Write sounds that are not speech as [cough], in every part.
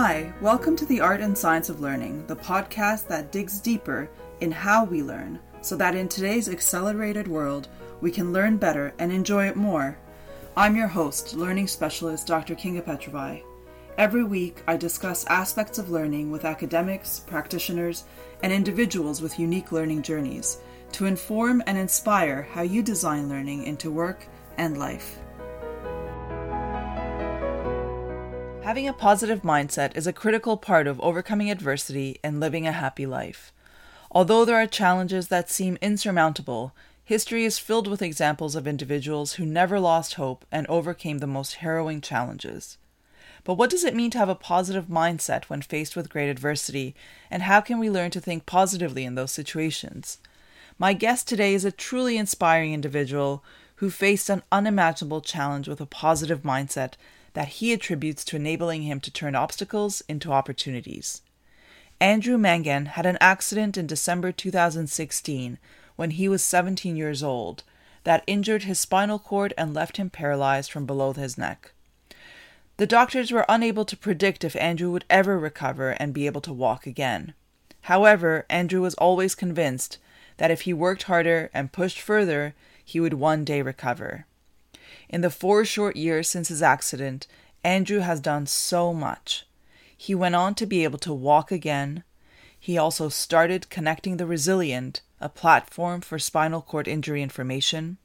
Hi, welcome to the Art and Science of Learning, the podcast that digs deeper in how we learn so that in today's accelerated world, we can learn better and enjoy it more. I'm your host, learning specialist Dr. Kinga Petrovai. Every week, I discuss aspects of learning with academics, practitioners, and individuals with unique learning journeys to inform and inspire how you design learning into work and life. Having a positive mindset is a critical part of overcoming adversity and living a happy life. Although there are challenges that seem insurmountable, history is filled with examples of individuals who never lost hope and overcame the most harrowing challenges. But what does it mean to have a positive mindset when faced with great adversity, and how can we learn to think positively in those situations? My guest today is a truly inspiring individual who faced an unimaginable challenge with a positive mindset that he attributes to enabling him to turn obstacles into opportunities. Andrew Mangan had an accident in December 2016 when he was 17 years old that injured his spinal cord and left him paralyzed from below his neck. The doctors were unable to predict if Andrew would ever recover and be able to walk again. However, Andrew was always convinced that if he worked harder and pushed further, he would one day recover. In the four short years since his accident, Andrew has done so much. He went on to be able to walk again. He also started Connecting the Resilient, a platform for spinal cord injury information.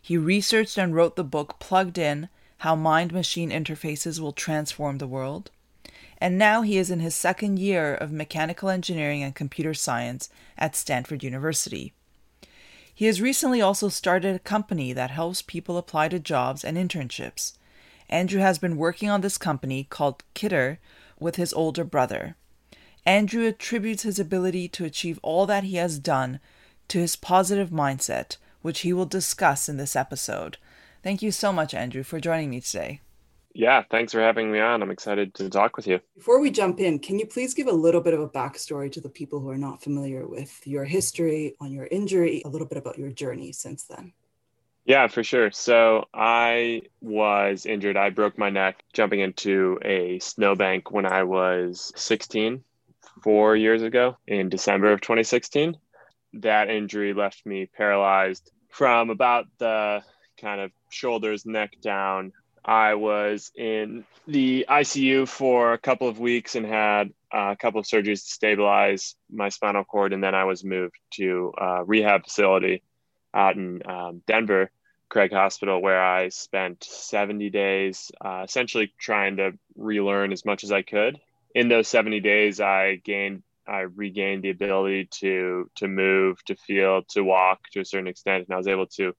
He researched and wrote the book Plugged In How Mind Machine Interfaces Will Transform the World. And now he is in his second year of mechanical engineering and computer science at Stanford University. He has recently also started a company that helps people apply to jobs and internships. Andrew has been working on this company called Kiter with his older brother. Andrew attributes his ability to achieve all that he has done to his positive mindset, which he will discuss in this episode. Thank you so much, Andrew, for joining me today. Yeah, thanks for having me on. I'm excited to talk with you. Before we jump in, can you please give a little bit of a backstory to the people who are not familiar with your history on your injury, a little bit about your journey since then? Yeah, for sure. So I was injured. I broke my neck jumping into a snowbank when I was 16, four years ago in December of 2016. That injury left me paralyzed from about the kind of shoulders, neck down I was in the ICU for a couple of weeks and had a couple of surgeries to stabilize my spinal cord. And then I was moved to a rehab facility out in um, Denver, Craig Hospital, where I spent 70 days uh, essentially trying to relearn as much as I could. In those 70 days, I gained I regained the ability to to move, to feel, to walk to a certain extent, and I was able to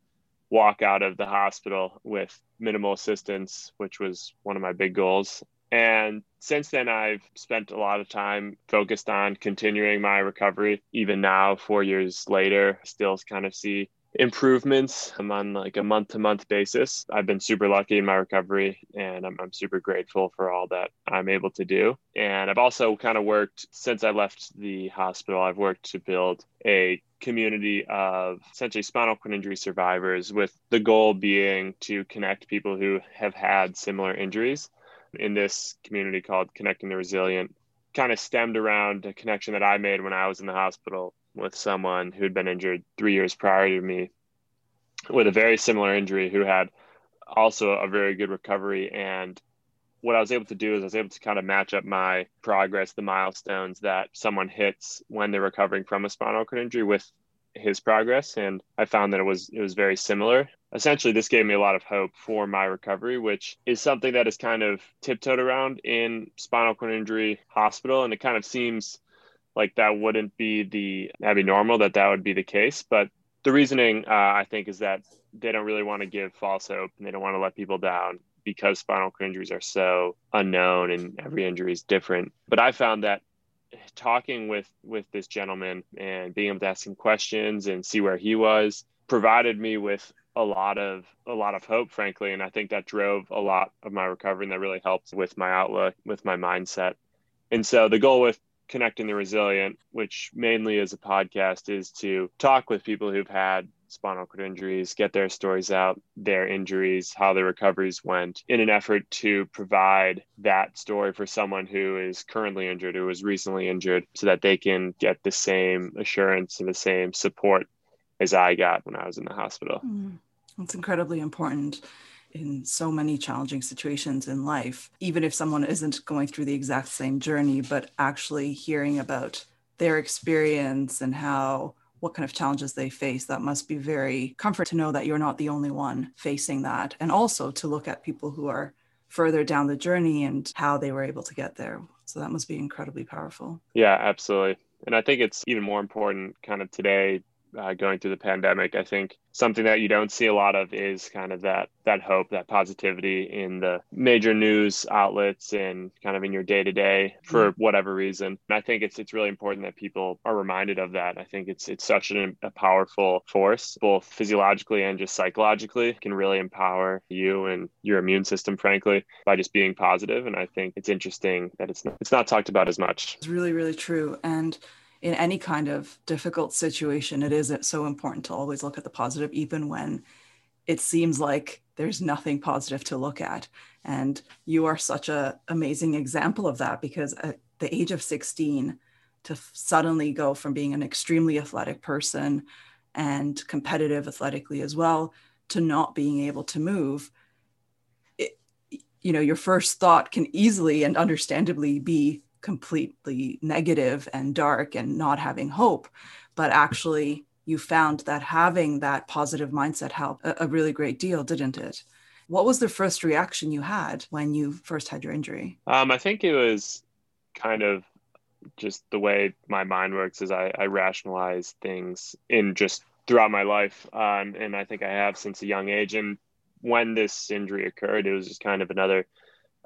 walk out of the hospital with minimal assistance, which was one of my big goals. And since then, I've spent a lot of time focused on continuing my recovery. Even now, four years later, still kind of see improvements I'm on like a month to month basis. I've been super lucky in my recovery and I'm, I'm super grateful for all that I'm able to do. And I've also kind of worked since I left the hospital, I've worked to build a community of essentially spinal cord injury survivors with the goal being to connect people who have had similar injuries in this community called Connecting the Resilient kind of stemmed around a connection that I made when I was in the hospital with someone who'd been injured three years prior to me with a very similar injury who had also a very good recovery. And what I was able to do is I was able to kind of match up my progress, the milestones that someone hits when they're recovering from a spinal cord injury with his progress. And I found that it was it was very similar. Essentially, this gave me a lot of hope for my recovery, which is something that is kind of tiptoed around in spinal cord injury hospital. And it kind of seems like that wouldn't be the that'd be normal that that would be the case but the reasoning uh, i think is that they don't really want to give false hope and they don't want to let people down because spinal cord injuries are so unknown and every injury is different but i found that talking with with this gentleman and being able to ask him questions and see where he was provided me with a lot of a lot of hope frankly. And i think that drove a lot of my recovery and that really helped with my outlook with my mindset. And so the goal with Connecting the Resilient, which mainly is a podcast, is to talk with people who've had spinal cord injuries, get their stories out, their injuries, how their recoveries went, in an effort to provide that story for someone who is currently injured, who was recently injured, so that they can get the same assurance and the same support as I got when I was in the hospital. Mm, that's incredibly important in so many challenging situations in life, even if someone isn't going through the exact same journey, but actually hearing about their experience and how what kind of challenges they face that must be very comfort to know that you're not the only one facing that. And also to look at people who are further down the journey and how they were able to get there. So that must be incredibly powerful. Yeah absolutely. And i think it's even more important kind of today uh, going through the pandemic. I think something that you don't see a lot of is kind of that that hope, that positivity in the major news outlets and kind of in your day to day for whatever reason. And I think it's it's really important that people are reminded of that. I think it's it's such an, a powerful force, both physiologically and just psychologically, it can really empower you and your immune system, frankly, by just being positive. And I think it's interesting that it's not, it's not talked about as much. It's really really true and in any kind of difficult situation, it is so important to always look at the positive, even when it seems like there's nothing positive to look at. And you are such an amazing example of that because at the age of 16, to suddenly go from being an extremely athletic person and competitive athletically as well to not being able to move it, you know your first thought can easily and understandably be completely negative and dark and not having hope but actually you found that having that positive mindset helped a, a, really great deal didn't it? What was the first reaction you had when you first had your injury? Um, i think it was kind of just the way my mind works is i, I rationalize things in just throughout my life um, and i think i have since a young age. And when this injury occurred it was just kind of another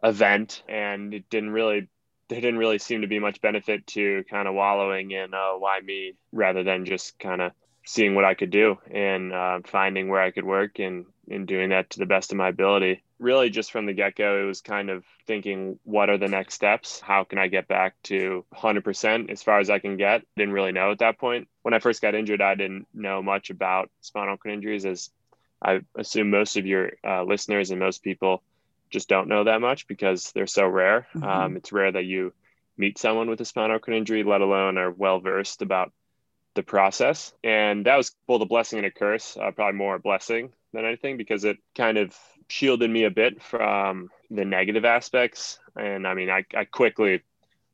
event and it didn't really there didn't really seem to be much benefit to kind of wallowing in uh, why me rather than just kind of seeing what I could do and uh, finding where I could work and, and doing that to the best of my ability. Really, just from the get go, it was kind of thinking, what are the next steps? How can I get back to 100% as far as I can get? Didn't really know at that point. When I first got injured, I didn't know much about spinal cord injuries, as I assume most of your uh, listeners and most people just don't know that much because they're so rare. Mm-hmm. Um, it's rare that you meet someone with a spinal cord injury, let alone are well versed about the process. And that was both a blessing and a curse, uh, probably more a blessing than anything because it kind of shielded me a bit from the negative aspects. And I mean, I, I quickly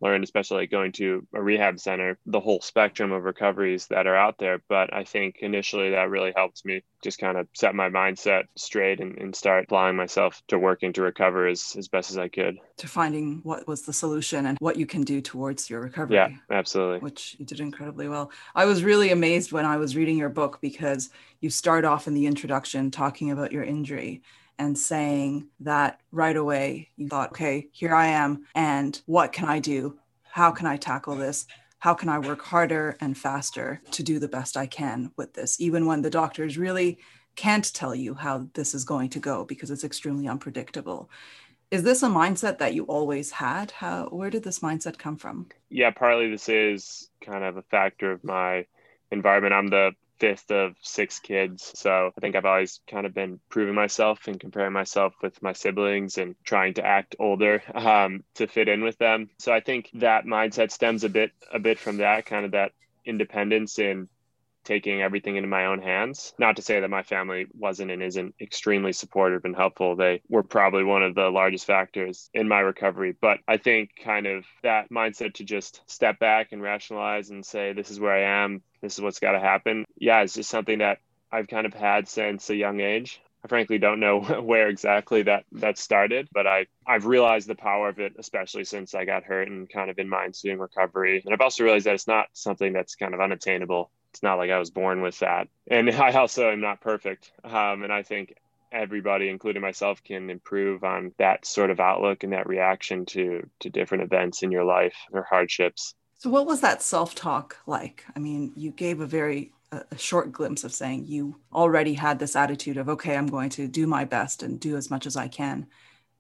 learned, especially going to a rehab center, the whole spectrum of recoveries that are out there. But I think initially that really helped me just kind of set my mindset straight and, and start applying myself to working to recover as, as best as I could. To finding what was the solution and what you can do towards your recovery. Yeah, absolutely. Which you did incredibly well. I was really amazed when I was reading your book because you start off in the introduction talking about your injury and saying that right away you thought, okay, here I am, and what can I do? How can I tackle this? How can I work harder and faster to do the best I can with this, even when the doctors really can't tell you how this is going to go because it's extremely unpredictable. Is this a mindset that you always had? How where did this mindset come from? Yeah, partly this is kind of a factor of my environment. I'm the fifth of six kids. So I think I've always kind of been proving myself and comparing myself with my siblings and trying to act older um, to fit in with them. So I think that mindset stems a bit a bit from that kind of that independence and taking everything into my own hands. Not to say that my family wasn't and isn't extremely supportive and helpful. They were probably one of the largest factors in my recovery. But I think kind of that mindset to just step back and rationalize and say, this is where I am, this is what's got to happen. Yeah, it's just something that I've kind of had since a young age. I frankly don't know [laughs] where exactly that that started, but I I've realized the power of it, especially since I got hurt and kind of in my ensuing recovery. And I've also realized that it's not something that's kind of unattainable it's not like I was born with that. And [laughs] I also am not perfect. Um, and I think everybody, including myself, can improve on that sort of outlook and that reaction to to different events in your life or hardships. So, what was that self talk like? I mean, you gave a very a short glimpse of saying you already had this attitude of okay i'm going to do my best and do as much as i can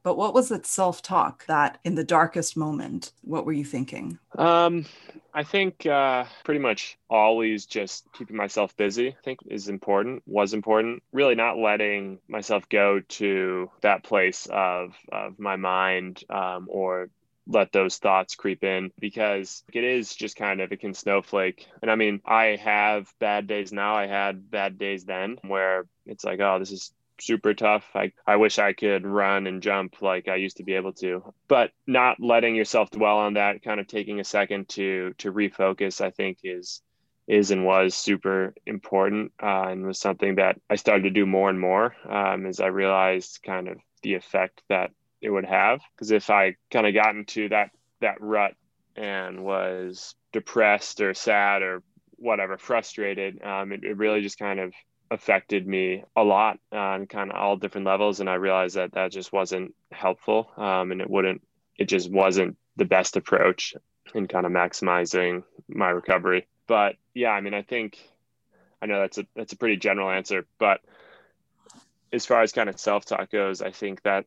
But what was that self talk that in the darkest moment, what were you thinking? Um, I think uh, pretty much always just keeping myself busy, I think is important, was important. Really not letting myself go to that place of, of my mind um, or let those thoughts creep in because it is just kind of it can snowflake. And i mean i have bad days now. I had bad days then where it's like oh this is super tough. I, I wish i could run and jump like i used to be able to. But not letting yourself dwell on that kind of taking a second to to refocus i think is is and was super important uh, and was something that i started to do more and more um, as i realized kind of the effect that it would have because if I kind of got into that that rut and was depressed or sad or whatever frustrated um, it, it, really just kind of affected me a lot on kind of all different levels and i realized that that just wasn't helpful um, and it wouldn't it just wasn't the best approach in kind of maximizing my recovery. But yeah i mean i think i know that's a that's a pretty general answer but as far as kind of self-talk goes i think that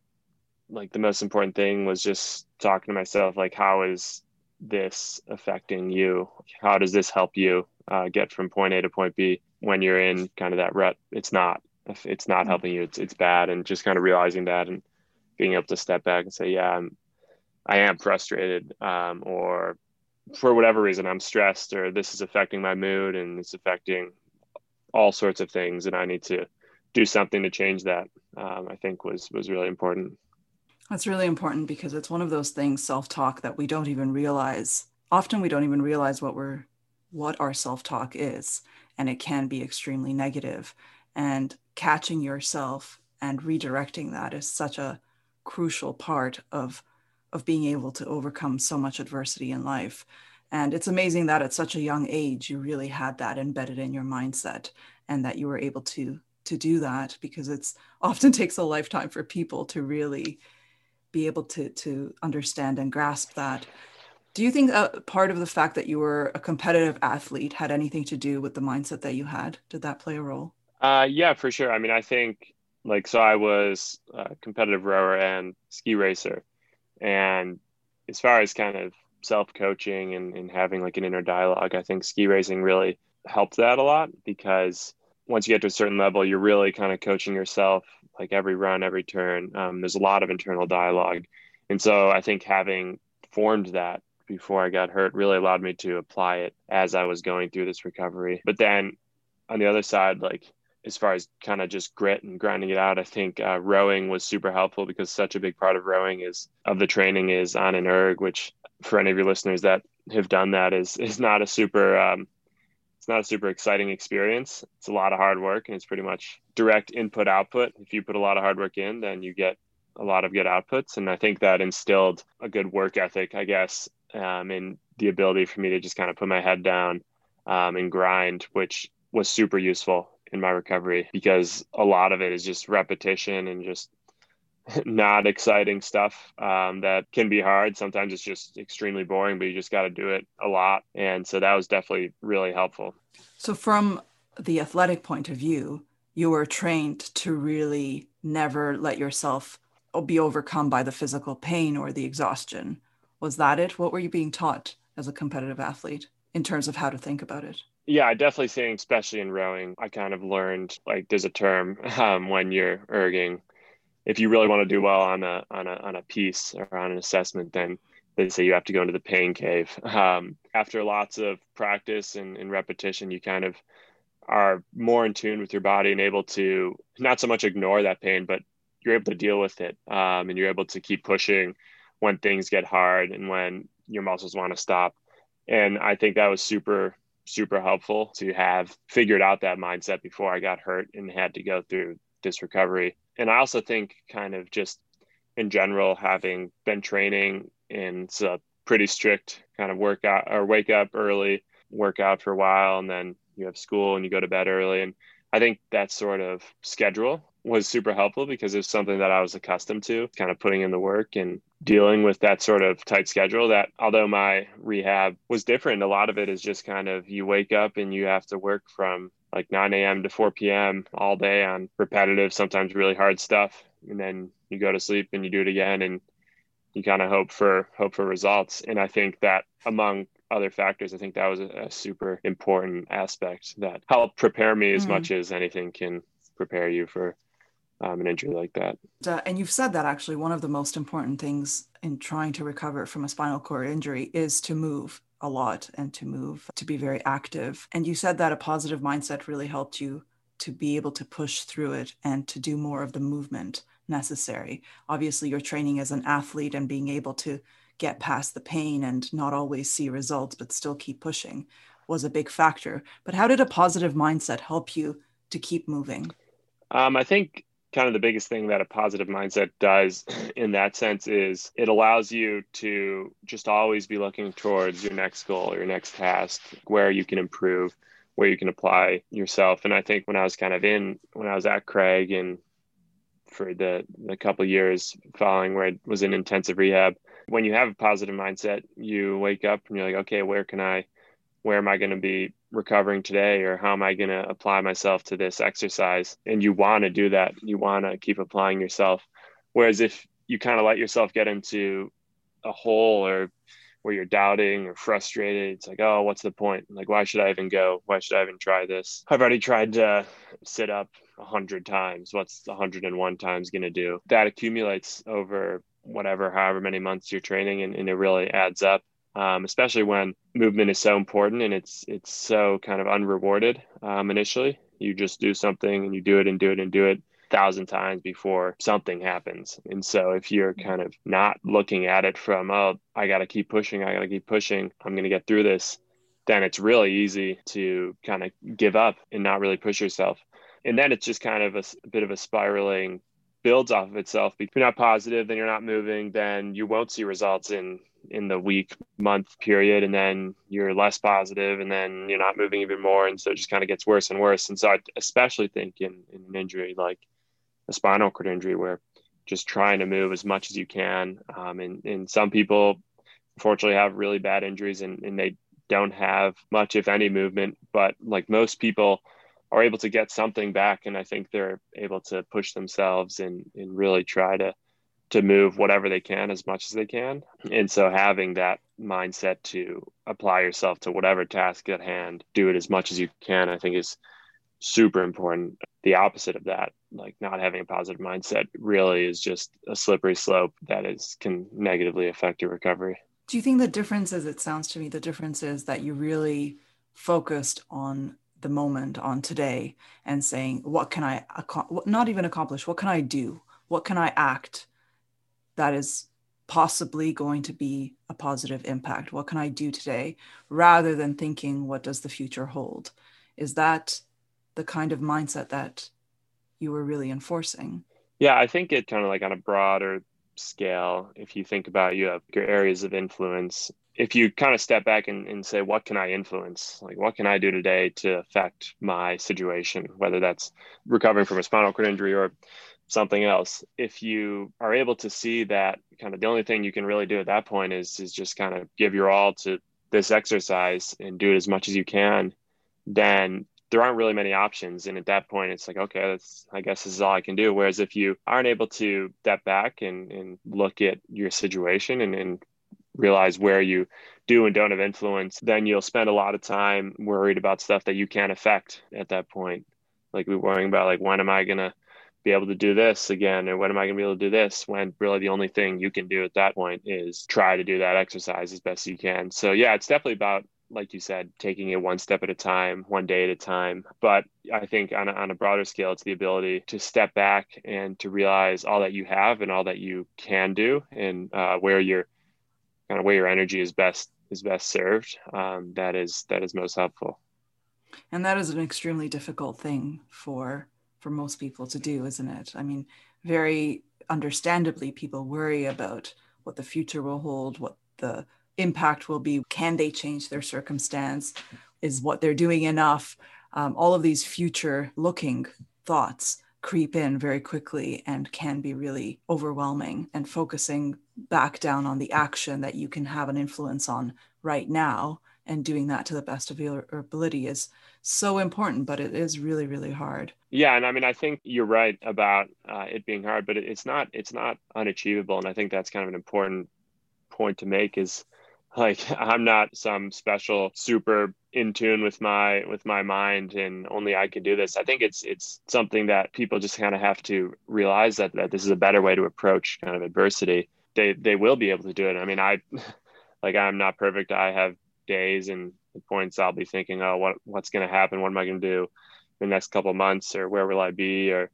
like the most important thing was just talking to myself like how is this affecting you? How does this help you uh, get from point a to point b when you're in kind of that rut? It's not it's not mm-hmm. helping you it's, it's bad. And just kind of realizing that and being able to step back and say yeah i'm i am frustrated um, or for whatever reason i'm stressed or this is affecting my mood and it's affecting all sorts of things and i need to do something to change that um, i think was was really important that's really important because it's one of those things, self-talk, that we don't even realize. Often we don't even realize what we're what our self-talk is. And it can be extremely negative. And catching yourself and redirecting that is such a crucial part of of being able to overcome so much adversity in life. And it's amazing that at such a young age you really had that embedded in your mindset and that you were able to to do that because it's often [laughs] takes a lifetime for people to really be able to to understand and grasp that. Do you think a part of the fact that you were a competitive athlete had anything to do with the mindset that you had? Did that play a role? Uh, yeah, for sure. I mean, I think like so I was a competitive rower and ski racer, and as far as kind of self coaching and, and having like an inner dialogue, I think ski racing really helped that a lot because once you get to a certain level, you're really kind of coaching yourself like every run, every turn. Um, there's a lot of internal dialogue. And so I think having formed that before I got hurt really allowed me to apply it as I was going through this recovery. But then on the other side, like as far as kind of just grit and grinding it out, I think uh, rowing was super helpful because such a big part of rowing is of the training is on an erg, which for any of your listeners that have done that is is not a super um, it's not a super exciting experience. It's a lot of hard work and it's pretty much direct input output. If you put a lot of hard work in, then you get a lot of good outputs. And I think that instilled a good work ethic, I guess, um, and the ability for me to just kind of put my head down um, and grind, which was super useful in my recovery because a lot of it is just repetition and just [laughs] not exciting stuff um, that can be hard. Sometimes it's just extremely boring, but you just got to do it a lot. And so that was definitely really helpful. So, from the athletic point of view, you were trained to really never let yourself be overcome by the physical pain or the exhaustion. Was that it? What were you being taught as a competitive athlete in terms of how to think about it? Yeah, I definitely think, especially in rowing, I kind of learned like there's a term [laughs] um, when you're erging if you really want to do well on a on a on a piece or on an assessment, then they say you have to go into the pain cave. Um, after lots of practice and, and repetition, you kind of are more in tune with your body and able to not so much ignore that pain, but you're able to deal with it, um, and you're able to keep pushing when things get hard and when your muscles want to stop. And I think that was super super helpful to have figured out that mindset before I got hurt and had to go through this recovery and I also think kind of just in general, having been training in a uh, pretty strict kind of workout or wake up early, work out for a while, and then you have school and you go to bed early. And I think that sort of schedule was super helpful because it's something that I was accustomed to, kind of putting in the work and dealing with that sort of tight schedule. That although my rehab was different, a lot of it is just kind of you wake up and you have to work from like 9 a.m. to 4 p.m. all day on repetitive, sometimes really hard stuff. And then you go to sleep and you do it again and you kind of hope for hope for results and i think that among other factors i think that was a, a super important aspect that helped prepare me as mm-hmm. much as anything can prepare you for um, an injury like that uh, and you've said that actually one of the most important things in trying to recover from a spinal cord injury is to move a lot and to move to be very active and you said that a positive mindset really helped you to be able to push through it and to do more of the movement necessary. Obviously, your training as an athlete and being able to get past the pain and not always see results, but still keep pushing was a big factor. But how did a positive mindset help you to keep moving? Um, I think kind of the biggest thing that a positive mindset does [laughs] in that sense is it allows you to just always be looking towards your next goal your next task where you can improve where you can apply yourself and i think when i was kind of in when i was at craig and for the the couple years following where I was in intensive rehab. When you have a positive mindset, you wake up and you're like, okay, where can I, where am I going to be recovering today, or how am I going to apply myself to this exercise? And you want to do that. You want to keep applying yourself. Whereas if you kind of let yourself get into a hole or where you're doubting or frustrated. It's like, oh, what's the point? Like, why should I even go? Why should I even try this? I've already tried to sit up a hundred times. What's the hundred and one times going to do? That accumulates over whatever, however many months you're training, and, and it really adds up. Um, especially when movement is so important and it's it's so kind of unrewarded um, initially. You just do something and you do it and do it and do it thousand times before something happens. And so if you're kind of not looking at it from, oh, I got to keep pushing, I got to keep pushing, I'm going to get through this, then it's really easy to kind of give up and not really push yourself. And then it's just kind of a, a bit of a spiraling builds off of itself. If you're not positive, then you're not moving, then you won't see results in in the week month period and then you're less positive and then you're not moving even more and so it just kind of gets worse and worse and so i especially think in, in an injury like a spinal cord injury where just trying to move as much as you can. Um, and, and some people unfortunately have really bad injuries and, and they don't have much, if any, movement. But like most people are able to get something back. And I think they're able to push themselves and, and really try to, to move whatever they can as much as they can. And so having that mindset to apply yourself to whatever task at hand, do it as much as you can, I think is super important. The opposite of that, like not having a positive mindset, really is just a slippery slope that is can negatively affect your recovery. Do you think the difference is it sounds to me the difference is that you really focused on the moment on today and saying what can I not even accomplish what can I do what can I act that is possibly going to be a positive impact what can I do today rather than thinking what does the future hold is that the kind of mindset that you were really enforcing? Yeah, I think it kind of like on a broader scale, if you think about you have your areas of influence, if you kind of step back and, and say, what can I influence? Like, what can I do today to affect my situation, whether that's recovering from a spinal cord injury or something else? If you are able to see that kind of the only thing you can really do at that point is, is just kind of give your all to this exercise and do it as much as you can, then there aren't really many options. And at that point, it's like, okay, that's, I guess this is all I can do. Whereas if you aren't able to step back and, and look at your situation and, and realize where you do and don't have influence, then you'll spend a lot of time worried about stuff that you can't affect at that point. Like we're worrying about like, when am I going to be able to do this again? Or when am I going to be able to do this? When really the only thing you can do at that point is try to do that exercise as best you can. So yeah, it's definitely about like you said, taking it one step at a time, one day at a time. But I think on a, on a broader scale, it's the ability to step back and to realize all that you have and all that you can do, and uh, where your kind of where your energy is best is best served. Um, that is that is most helpful. And that is an extremely difficult thing for for most people to do, isn't it? I mean, very understandably, people worry about what the future will hold, what the impact will be. Can they change their circumstance? Is what they're doing enough? Um, all of these future looking thoughts creep in very quickly and can be really overwhelming and focusing back down on the action that you can have an influence on right now and doing that to the best of your ability is so important, but it is really, really hard. Yeah, and I mean, I think you're right about uh, it being hard, but it's not it's not unachievable, and I think that's kind of an important point to make. Is like [laughs] I'm not some special super in tune with my with my mind and only I can do this. I think it's it's something that people just kind of have to realize that that this is a better way to approach kind of adversity. They they will be able to do it. I mean, I [laughs] like I'm not perfect. I have days and points I'll be thinking, oh, what what's going to happen? What am I going to do in the next couple months, or where will I be, or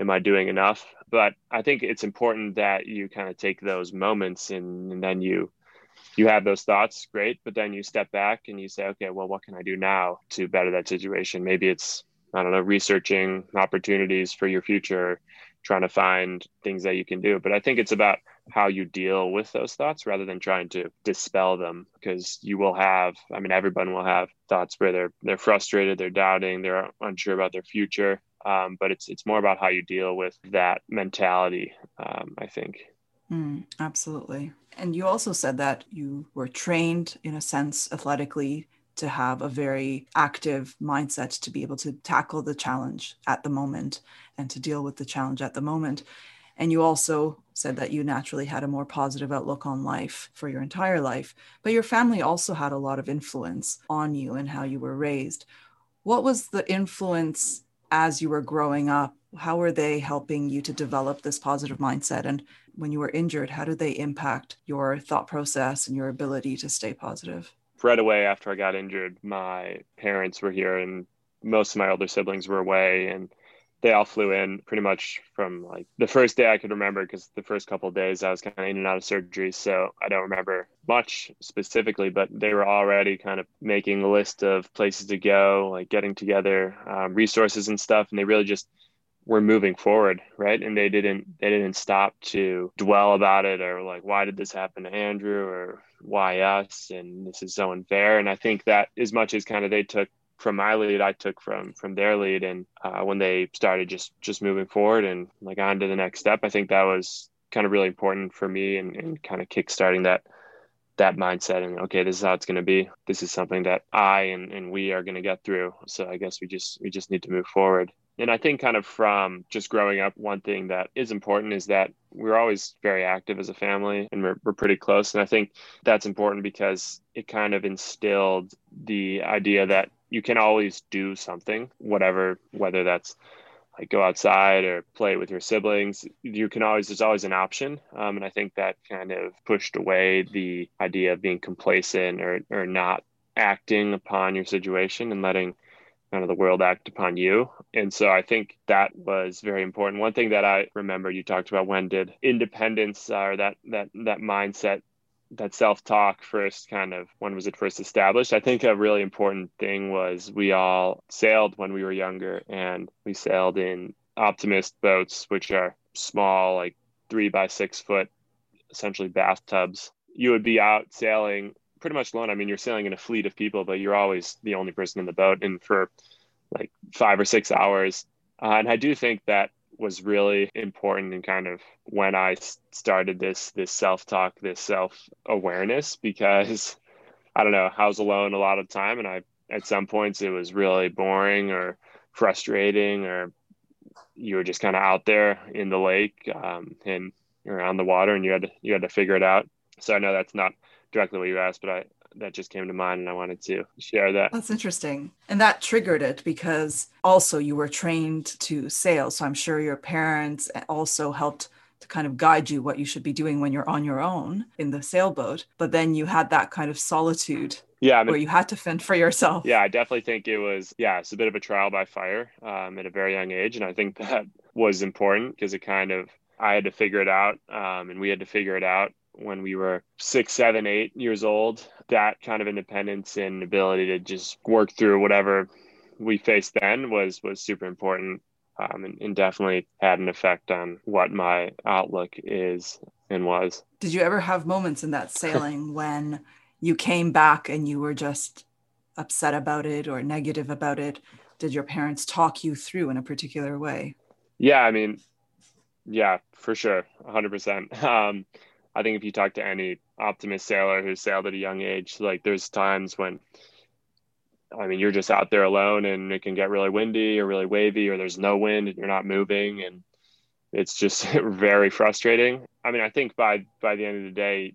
am I doing enough? But I think it's important that you kind of take those moments and, and then you you have those thoughts, great, but then you step back and you say, okay, well, what can I do now to better that situation? Maybe it's I don't know, researching opportunities for your future, trying to find things that you can do. But I think it's about how you deal with those thoughts rather than trying to dispel them because you will have i mean everyone will have thoughts where they're they're frustrated they're doubting they're unsure about their future. Um, but it's it's more about how you deal with that mentality um, i think. Mm, absolutely. And you also said that you were trained in a sense athletically to have a very active mindset to be able to tackle the challenge at the moment and to deal with the challenge at the moment. And you also said that you naturally had a more positive outlook on life for your entire life, but your family also had a lot of influence on you and how you were raised. What was the influence as you were growing up? How were they helping you to develop this positive mindset? And when you were injured, how did they impact your thought process and your ability to stay positive? right away after I got injured, my parents were here and most of my older siblings were away and they all flew in pretty much from like the first day I could remember because the first couple days I was kind of in and out of surgery. So I don't remember much specifically, but they were already kind of making a list of places to go, like getting together um, resources and stuff. And they really just were moving forward right and they didn't they didn't stop to dwell about it or like why did this happen to andrew or why us and this is so unfair and i think that as much as kind of they took from my lead i took from from their lead. And uh, when they started just just moving forward and like on to the next step i think that was kind of really important for me and, and kind of kickstarting that that mindset and okay this is how it's going to be. This is something that i and, and we are going to get through. So i guess we just we just need to move forward. And I think, kind of from just growing up, one thing that is important is that we're always very active as a family and we're, we're pretty close. And I think that's important because it kind of instilled the idea that you can always do something, whatever, whether that's like go outside or play with your siblings you can always there's always an option um, and i think that kind of pushed away the idea of being complacent or, or not acting upon your situation and letting kind of the world act upon you. And so I think that was very important. One thing that I remember you talked about when did independence uh, or that that that mindset that self-talk first kind of when was it first established i think a really important thing was we all sailed when we were younger and we sailed in optimist boats which are small like three by six foot essentially bathtubs you would be out sailing pretty much alone. I mean, you're sailing in a fleet of people, but you're always the only person in the boat, and for like five or six hours. Uh, and I do think that was really important and kind of when I started this this self talk, this self awareness, because [laughs] I don't know, I was alone a lot of time, and I at some points it was really boring or frustrating, or you were just kind of out there in the lake um, and around the water, and you had to, you had to figure it out. So I know that's not directly what you asked, but I that just came to mind and I wanted to share that. That's interesting. And that triggered it because also you were trained to sail. So I'm sure your parents also helped to kind of guide you what you should be doing when you're on your own in the sailboat. But then you had that kind of solitude. Yeah, I mean, where you had to fend for yourself. Yeah, I definitely think it was. Yeah, it's a bit of a trial by fire um, at a very young age, and I think [laughs] that was important because it kind of I had to figure it out, um, and we had to figure it out when we were six, seven, eight years old. That kind of independence and ability to just work through whatever we faced then was was super important, um, and, and definitely had an effect on what my outlook is and was. Did you ever have moments in that sailing [laughs] when you came back and you were just upset about it or negative about it? Did your parents talk you through in a particular way? Yeah, I mean, yeah, for sure, 100%. [laughs] Um, I think if you talk to any optimist sailor who sailed at a young age, like there's times when I mean, you're just out there alone and it can get really windy or really wavy or there's no wind and you're not moving and it's just [laughs] very frustrating. I mean, I think by by the end of the day,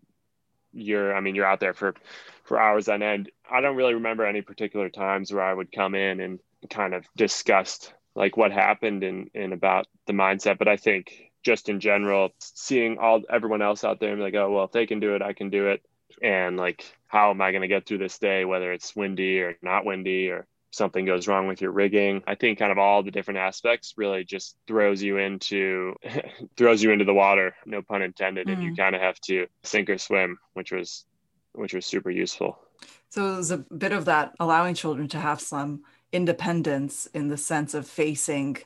you're I mean, you're out there for for hours on end. I don't really remember any particular times where I would come in and kind of discussed like what happened and and about the mindset, but I think just in general, seeing all everyone else out there and like, oh well, if they can do it, I can do it and like how am i going to get through this day whether it's windy or not windy or something goes wrong with your rigging i think kind of all the different aspects really just throws you into [laughs] throws you into the water no pun intended mm. and you mm. kind of have to sink or swim which was which was super useful so it was a bit of that allowing children to have some independence in the sense of facing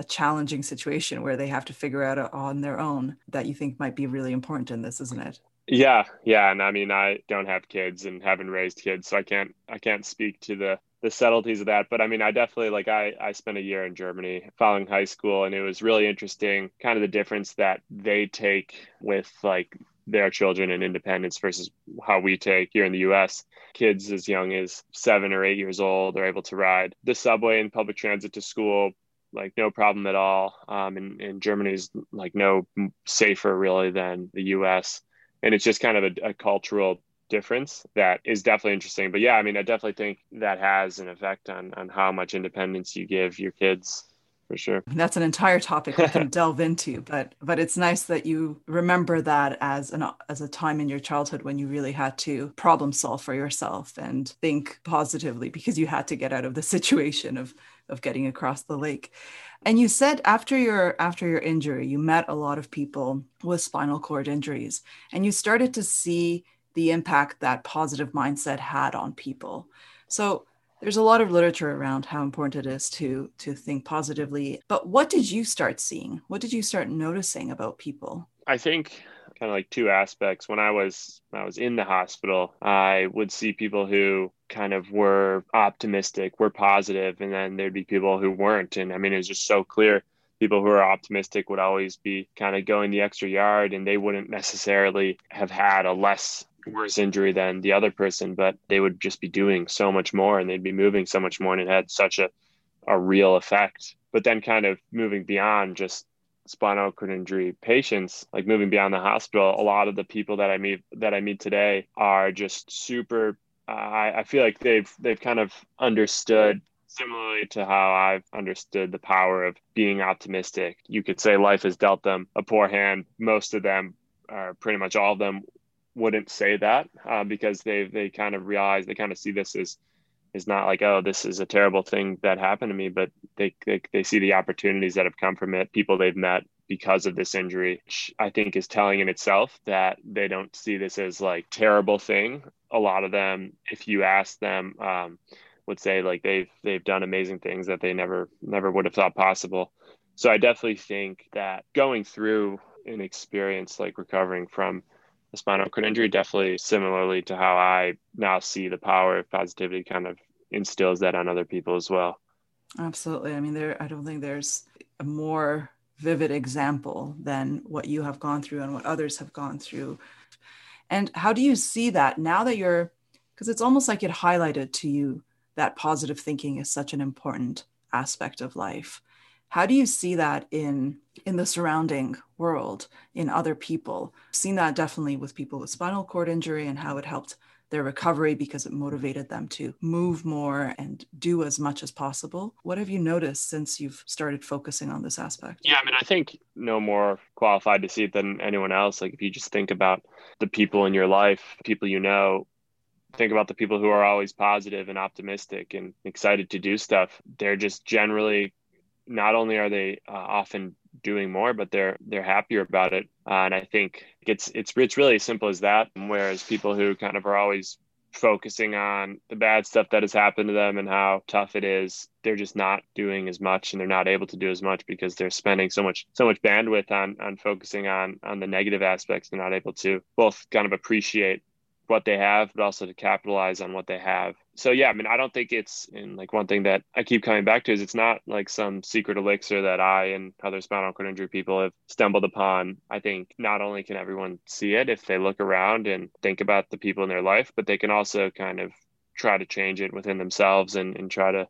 a challenging situation where they have to figure out uh, on their own that you think might be really important in this isn't it yeah, yeah, and I mean, I don't have kids and haven't raised kids, so I can't I can't speak to the the subtleties of that. But I mean, I definitely like I I spent a year in Germany following high school, and it was really interesting, kind of the difference that they take with like their children and independence versus how we take here in the US. Kids as young as seven or eight years old are able to ride the subway and public transit to school like no problem at all. Um, and, and Germany's like no safer really than the US and it's just kind of a, a cultural difference that is definitely interesting. But yeah, I mean, I definitely think that has an effect on on how much independence you give your kids for sure. [laughs] That's an entire topic we can [laughs] delve into, but but it's nice that you remember that as an as a time in your childhood when you really had to problem solve for yourself and think positively because you had to get out of the [laughs] situation of of getting across the lake. And you said after your after your injury, you met a lot of people with spinal cord injuries, and you started to see the impact that positive mindset had on people. So there's a lot of literature around how important it is to to think positively. But what did you start seeing? What did you start noticing about people? I think kind of like two aspects. When I was when I was in the hospital, I would see people who kind of were optimistic, were positive, and then there'd be people who weren't. And I mean, it was just so clear. People who are optimistic would always be kind of going the extra yard, and they wouldn't necessarily have had a less worse injury than the other person, but they would just be doing so much more and they'd be moving so much more, and it had such a a real effect. But then, kind of moving beyond just spinal cord injury patients, like moving beyond the hospital, a lot of the people that I meet that I meet today are just super. Uh, I, feel like they've they've kind of understood similarly to how I've understood the power of being optimistic. You could say life has dealt them a poor hand. Most of them, or pretty much all of them, wouldn't say that uh, because they they kind of realize they kind of see this as is not like oh this is a terrible thing that happened to me but they, they they see the opportunities that have come from it people they've met because of this injury which i think is telling in itself that they don't see this as like terrible thing. A lot of them if you ask them um, would say like they've they've done amazing things that they never never would have thought possible. So i definitely think that going through an experience like recovering from a spinal cord injury definitely similarly to how I now see the power of positivity kind of instills that on other people as well. Absolutely. I mean, there, I don't think there's a more vivid example than what you have gone through and what others have gone through. And how do you see that now that you're, because it's almost like it highlighted to you that positive thinking is such an important aspect of life. How do you see that in in the surrounding world, in other people? I've seen that definitely with people with spinal cord injury and how it helped their recovery because it motivated them to move more and do as much as possible. What have you noticed since you've started focusing on this aspect? Yeah, I mean, I think no more qualified to see it than anyone else. Like, if you just think about the people in your life, people you know, think about the people who are always positive and optimistic and excited to do stuff. They're just generally not only are they uh, often doing more, but they're they're happier about it. Uh, and I think it's it's it's really as simple as that. Whereas people who kind of are always focusing on the bad stuff that has happened to them and how tough it is they're just not doing as much and they're not able to do as much because they're spending so much so much bandwidth on on focusing on on the negative aspects they're not able to both kind of appreciate what they have, but also to capitalize on what they have. So yeah, I mean, I don't think it's and like one thing that I keep coming back to is it's not like some secret elixir that I and other spinal cord injury people have stumbled upon. I think not only can everyone see it if they look around and think about the people in their life, but they can also kind of try to change it within themselves and, and try to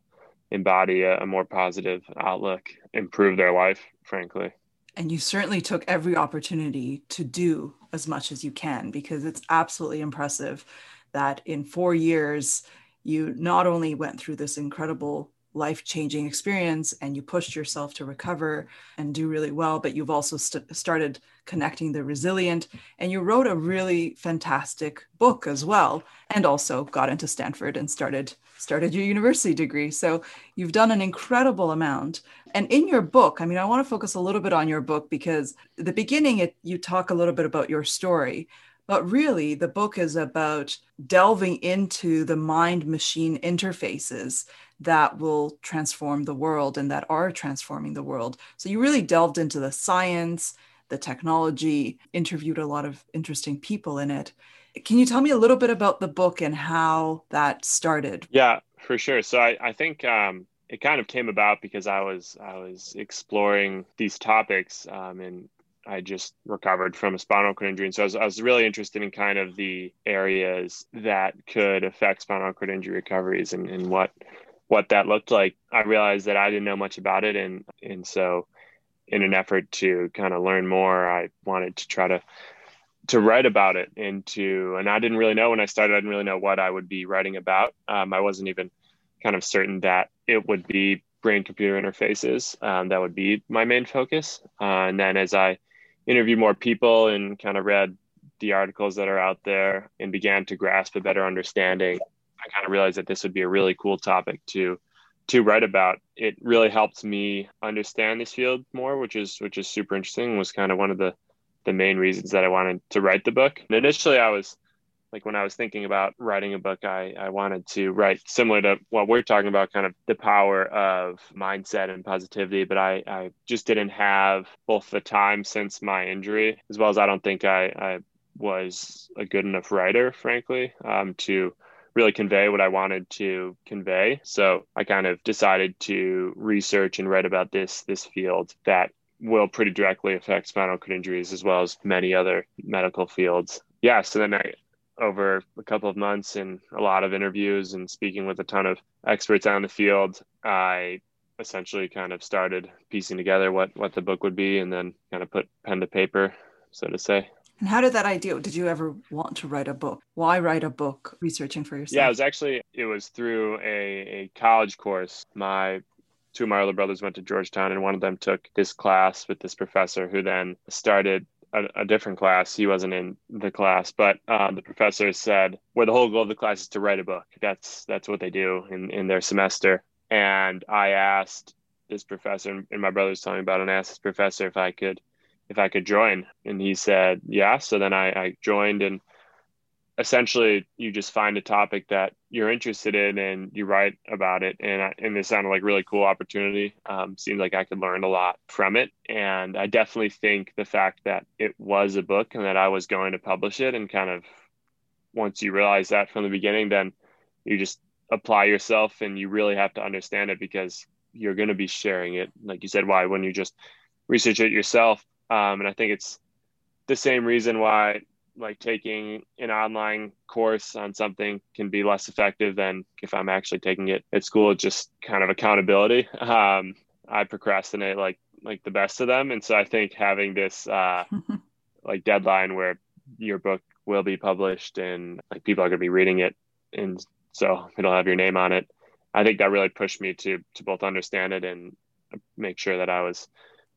embody a, a more positive outlook, improve their life, frankly. And you certainly took every opportunity to do as much as you can because it's absolutely impressive that in four years, you not only went through this incredible life changing experience and you pushed yourself to recover and do really well, but you've also st- started connecting the resilient. And you wrote a really fantastic book as well and also got into Stanford and started started your university degree. So you've done an incredible amount. And in your book, I mean, I want to focus a little bit on your book because the beginning it you talk a little bit about your story, but really, the book is about delving into the mind machine interfaces that will transform the world and that are transforming the world. So you really delved into the science, the technology, interviewed a lot of interesting people in it. Can you tell me a little bit about the book and how that started? Yeah, for sure. So I, I think um, it kind of came about because I was I was exploring these topics um, and I just recovered from a spinal cord injury. And so I was, I was really interested in kind of the areas that could affect spinal cord injury recoveries and, and what what that looked like. I realized that I didn't know much about it. And, and so in an effort to kind of learn more, I wanted to try to to write about it and to and I didn't really know when I started I didn't really know what I would be writing about um, I wasn't even kind of certain that it would be brain computer interfaces um, that would be my main focus uh, and then as I interviewed more people and kind of read the articles that are out there and began to grasp a better understanding, I kind of realized that this would be a really cool topic to to write about. It really helped me understand this field more, which is which is super interesting. Was kind of one of the the main reasons that I wanted to write the book. And initially, I was like when I was thinking about writing a book, I, I wanted to write similar to what we're talking about, kind of the power of mindset and positivity. But I, I just didn't have both the time since my injury, as well as I don't think I, I was a good enough writer, frankly, um, to really convey what I wanted to convey. So I kind of decided to research and write about this this field that will pretty directly affect spinal cord injuries as well as many other medical fields. Yeah, so then I over a couple of months and a lot of interviews and speaking with a ton of experts on the field, I essentially kind of started piecing together what what the book would be and then kind of put pen to paper, so to say. And how did that idea? Did you ever want to write a book? Why write a book researching for yourself? Yeah, it was actually it was through a, a college course. My two of my older brothers went to Georgetown and one of them took this class with this professor who then started a, a, different class. He wasn't in the class, but uh, the professor said, "Where the whole goal of the class is to write a book. That's that's what they do in in their semester." And I asked this professor, and my brother's telling me about it. And I asked this professor if I could if I could join, and he said, "Yeah." So then I, I joined, and essentially you just find a topic that you're interested in and you write about it. And I, and it sounded like really cool opportunity. Um, seemed like i could learn a lot from it. And i definitely think the fact that it was a book and that i was going to publish it and kind of once you realize that from the beginning then you just apply yourself and you really have to understand it because you're going to be sharing it. Like you said why wouldn't you just research it yourself? Um, and i think it's the same reason why like taking an online course on something can be less effective than if I'm actually taking it at school. It's just kind of accountability. [laughs] Um, I procrastinate like like the best of them, and so I think having this uh, [laughs] like deadline where your book will be published and like people are going to be reading it, and so it'll have your name on it. I think that really pushed me to to both understand it and make sure that I was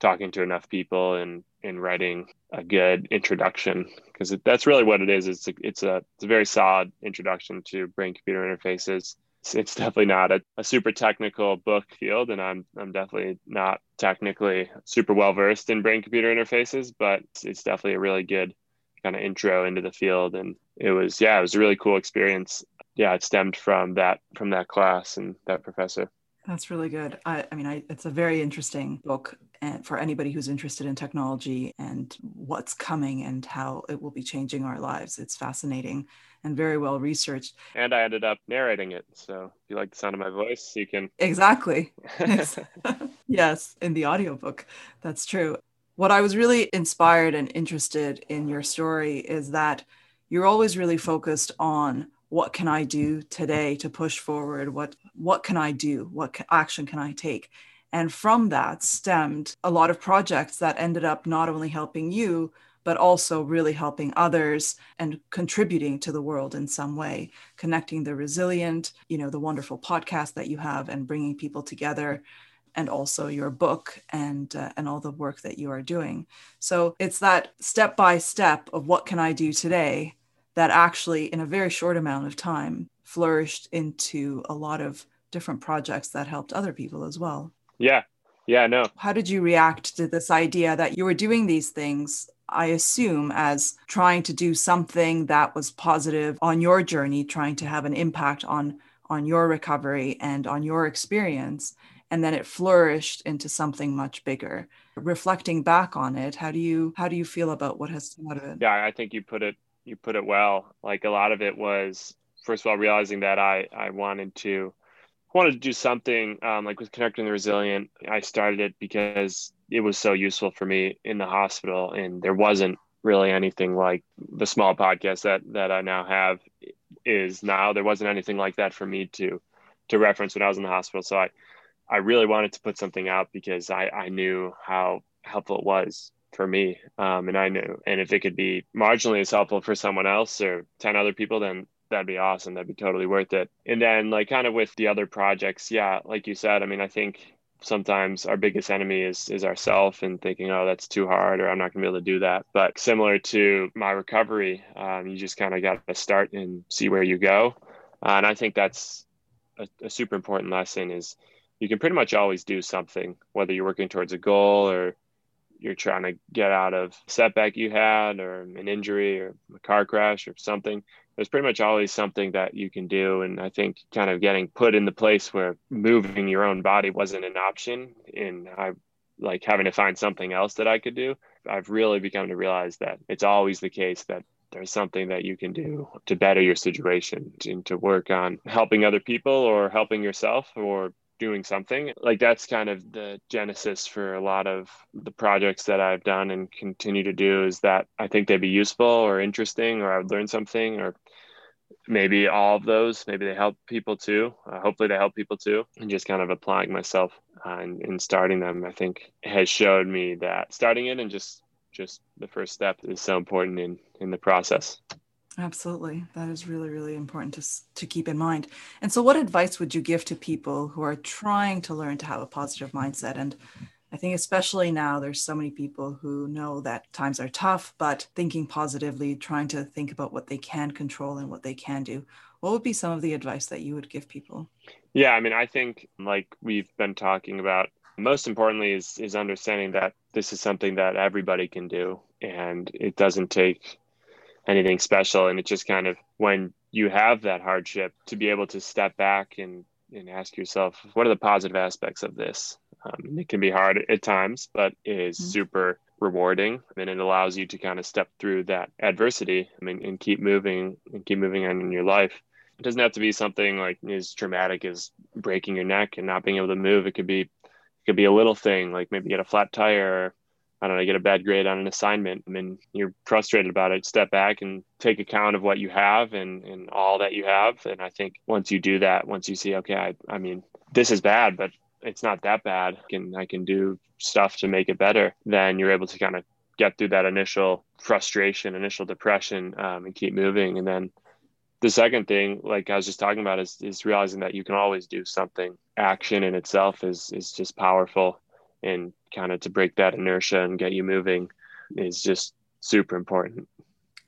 talking to enough people and in writing a good introduction because that's really what it is. It's a, it's a it's a very solid introduction to brain computer interfaces. It's, definitely not a, a, super technical book field, and I'm I'm definitely not technically super well versed in brain computer interfaces, but it's definitely a really good kind of intro into the field. And it was yeah, it was a really cool experience. Yeah, it stemmed from that from that class and that professor. That's really good. I, I mean, I, it's a very interesting book and for anybody who's interested in technology and what's coming and how it will be changing our lives. It's fascinating and very well researched. And I ended up narrating it. So if you like the sound of my voice, you can. Exactly. [laughs] [laughs] yes, in the audiobook. That's true. What I was really inspired and interested in your story is that you're always really focused on what can I do today to push forward? What what can I do? What action can I take? And from that stemmed a lot of projects that ended up not only helping you, but also really helping others and contributing to the world in some way, connecting the resilient, you know, the wonderful podcast that you have and bringing people together and also your book and uh, and all the work that you are doing. So it's that step by step of what can I do today that actually in a very short amount of time flourished into a lot of different projects that helped other people as well. Yeah. Yeah, no. How did you react to this idea that you were doing these things I assume, as trying to do something that was positive on your journey, trying to have an impact on on your recovery and on your experience and then it flourished into something much bigger reflecting back on it how do you how do you feel about what has come out of it yeah i think you put it you put it well like a lot of it was first of all realizing that i i wanted to wanted to do something um, like with connecting the resilient i started it because it was so useful for me in the hospital and there wasn't really anything like the small podcast that that i now have is now there wasn't anything like that for me to to reference when i was in the hospital so i I really wanted to put something out because I, I knew how helpful it was for me. Um, and I knew, and if it could be marginally as helpful for someone else or 10 other people, then that'd be awesome. That'd be totally worth it. And then, like, kind of with the other projects, yeah, like you said, I mean, I think sometimes our biggest enemy is is ourself and thinking oh that's too hard or i'm not going to be able to do that but similar to my recovery um, you just kind of got to start and see where you go uh, and i think that's a, a super important lesson is you can pretty much always do something, whether you're working towards a goal or you're trying to get out of setback you had or an injury or a car crash or something. There's pretty much always something that you can do. And I think kind of getting put in the place where moving your own body wasn't an option and I like having to find something else that I could do. I've really become to realize that it's always the case that there's something that you can do to better your situation and to work on helping other people or helping yourself or doing something. Like that's kind of the genesis for a lot of the projects that I've done and continue to do is that I think they'd be useful or interesting or I would learn something or maybe all of those. Maybe they help people too. Uh, hopefully they help people too. And just kind of applying myself uh, and, and starting them, I think has showed me that starting it and just just the first step is so important in in the process. Absolutely. That is really, really important to, to keep in mind. And so, what advice would you give to people who are trying to learn to have a positive mindset? And I think, especially now, there's so many people who know that times are tough, but thinking positively, trying to think about what they can control and what they can do. What would be some of the advice that you would give people? Yeah, I mean, I think, like we've been talking about, most importantly is is understanding that this is something that everybody can do and it doesn't take anything special. And it just kind of when you have that hardship to be able to step back and and ask yourself what are the positive aspects of this. Um, it can be hard at times, but it is mm-hmm. super rewarding and it allows you to kind of step through that adversity I mean, and keep moving and keep moving on in your life. It doesn't have to be something like as traumatic as breaking your neck and not being able to move. It could be it could be a little thing like maybe get a flat tire I don't know, I get a bad grade on an assignment. I mean, you're frustrated about it. Step back and take account of what you have and, and all that you have. And I think once you do that, once you see, okay, I, I mean, this is bad, but it's not that bad. I can, I can do stuff to make it better. Then you're able to kind of get through that initial frustration, initial depression, um, and keep moving. And then the second thing, like I was just talking about, is is realizing that you can always do something. Action in itself is is just powerful, and kind of to break that inertia and get you moving is just super important.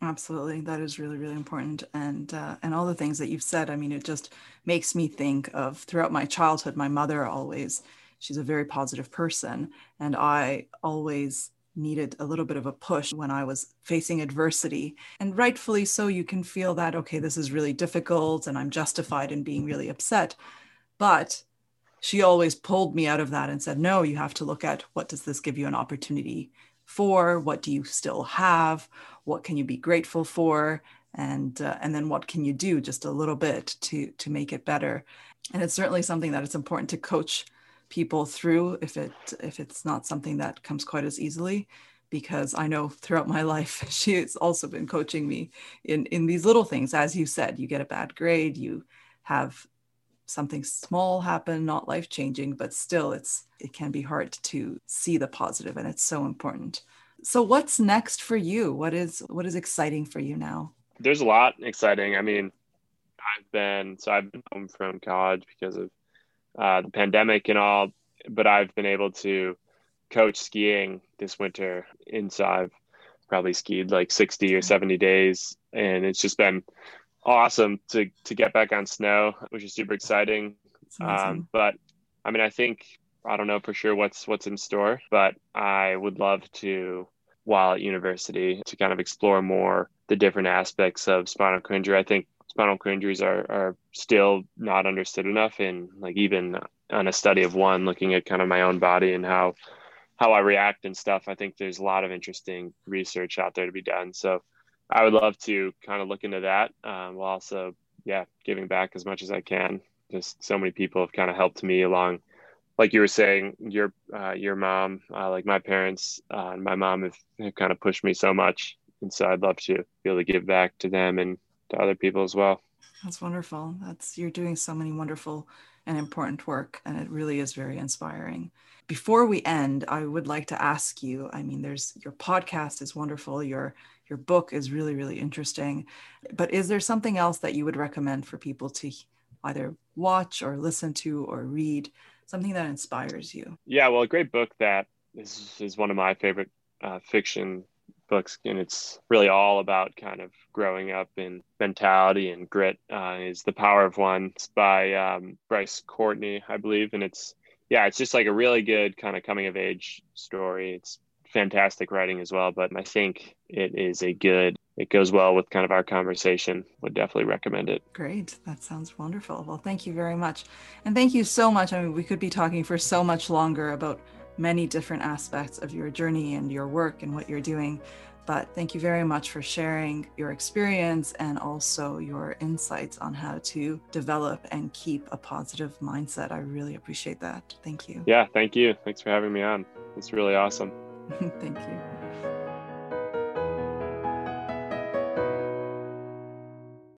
Absolutely, that is really really important, and uh, and all the things that you've said. I mean, it just makes me think of throughout my childhood. My mother always, she's a very positive person, and I always needed a little bit of a push when I was facing adversity. And rightfully so, you can feel that, okay, this is really difficult and I'm justified in being really upset. But she always pulled me out of that and said, no, you have to look at what does this give you an opportunity for? What do you still have? What can you be grateful for? And, uh, and then what can you do just a little bit to, to make it better? And it's certainly something that it's important to coach people through if it if it's not something that comes quite as easily because I know throughout my [laughs] life she has also been coaching me in in these little things as you said you get a bad grade you have something small happen not life changing but still it's it can be hard to see the positive and it's so important. So what's next for you? What is what is exciting for you now? There's a lot exciting. I mean i've been so i've been home from college because of uh, the pandemic and all but i've been able to coach skiing this winter. And so i've probably skied like 60 or 70 days and it's just been awesome to to get back on snow, which is super exciting. Um, but I mean, I think I don't know for sure what's what's in store, but I would love to, while at university, to kind of explore more the different aspects of spinal cord injury. I think spinal cord injuries are are still not understood enough, and like even on a study of one, looking at kind of my own body and how how I react and stuff. I think there's a lot of interesting research out there to be done. So I would love to kind of look into that um, while also, yeah, giving back as much as I can. Just so many people have kind of helped me along. Like you were saying, your uh, your mom, uh, like my parents, uh, and my mom have, have kind of pushed me so much, and so I'd love to be able to give back to them and to other people as well. That's wonderful. That's you're doing so many wonderful and important work, and it really is very inspiring. Before we end, I would like to ask you. I mean, there's your podcast is wonderful. Your your book is really really interesting. But is there something else that you would recommend for people to either watch or listen to or read? Something that inspires you? Yeah well a great book that is, is one of my favorite uh, fiction books and it's really all about kind of growing up in mentality and grit uh, is the power of one it's by um, bryce courtenay i believe. And it's yeah it's just like a really good kind of coming of age story. It's fantastic writing as well, but I think it is a good, it goes well with kind of our conversation. Would definitely recommend it. Great. That sounds wonderful. Well, thank you very much. And thank you so much. I mean, we could be talking for so much longer about many different aspects of your journey and your work and what you're doing. But thank you very much for sharing your experience and also your insights on how to develop and keep a positive mindset. I really appreciate that. Thank you. Yeah, thank you. Thanks for having me on. It's really awesome. [laughs] Thank you.